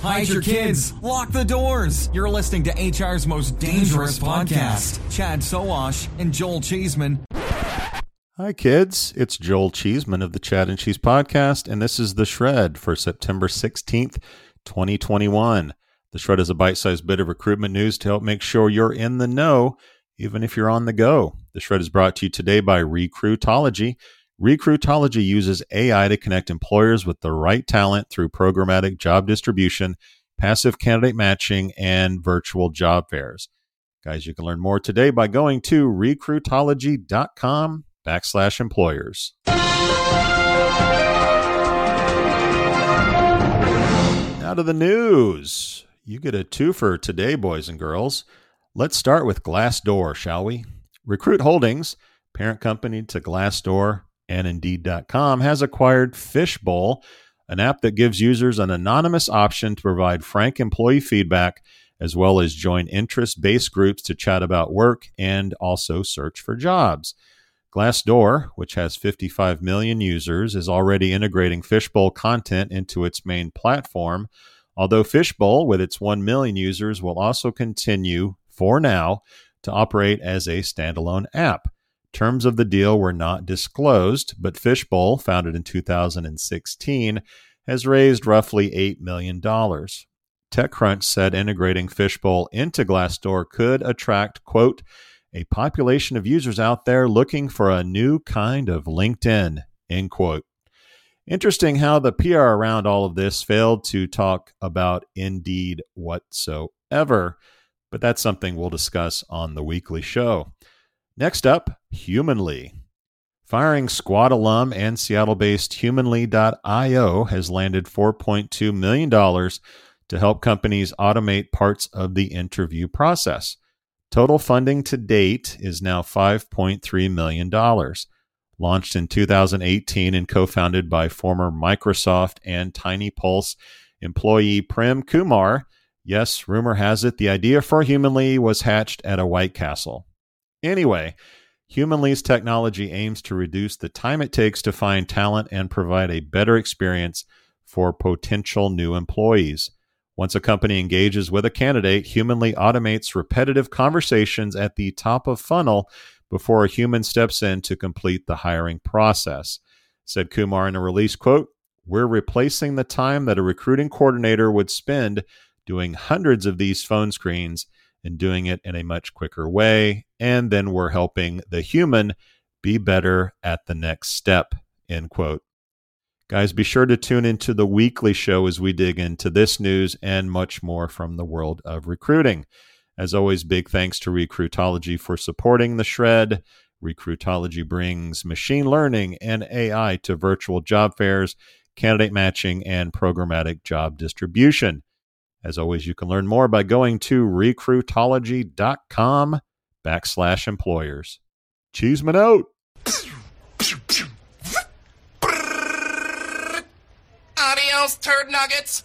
hide your kids, lock the doors. You're listening to HR's most dangerous podcast. Chad Sowash and Joel Cheeseman. Hi, kids. It's Joel Cheeseman of the Chad and Cheese Podcast, and this is The Shred for September 16th, 2021. The Shred is a bite sized bit of recruitment news to help make sure you're in the know, even if you're on the go. The Shred is brought to you today by Recruitology. Recruitology uses AI to connect employers with the right talent through programmatic job distribution, passive candidate matching, and virtual job fairs. Guys, you can learn more today by going to recruitology.com backslash employers. Now to the news. You get a twofer today, boys and girls. Let's start with Glassdoor, shall we? Recruit Holdings, parent company to Glassdoor and Indeed.com, has acquired Fishbowl, an app that gives users an anonymous option to provide frank employee feedback as well as join interest based groups to chat about work and also search for jobs. Glassdoor, which has 55 million users, is already integrating Fishbowl content into its main platform. Although Fishbowl, with its 1 million users, will also continue, for now, to operate as a standalone app. Terms of the deal were not disclosed, but Fishbowl, founded in 2016, has raised roughly $8 million. TechCrunch said integrating Fishbowl into Glassdoor could attract, quote, a population of users out there looking for a new kind of LinkedIn, end quote. Interesting how the PR around all of this failed to talk about Indeed whatsoever, but that's something we'll discuss on the weekly show. Next up, Humanly. Firing Squad alum and Seattle based Humanly.io has landed $4.2 million to help companies automate parts of the interview process. Total funding to date is now $5.3 million. Launched in 2018 and co founded by former Microsoft and Tiny Pulse employee Prem Kumar. Yes, rumor has it the idea for Humanly was hatched at a White Castle. Anyway, Humanly's technology aims to reduce the time it takes to find talent and provide a better experience for potential new employees. Once a company engages with a candidate, Humanly automates repetitive conversations at the top of funnel before a human steps in to complete the hiring process. Said Kumar in a release quote, We're replacing the time that a recruiting coordinator would spend doing hundreds of these phone screens and doing it in a much quicker way. And then we're helping the human be better at the next step. End quote. Guys, be sure to tune into the weekly show as we dig into this news and much more from the world of recruiting. As always, big thanks to Recruitology for supporting the shred. Recruitology brings machine learning and AI to virtual job fairs, candidate matching, and programmatic job distribution. As always, you can learn more by going to recruitology.com backslash employers. Cheeseman out. Adios, turd nuggets.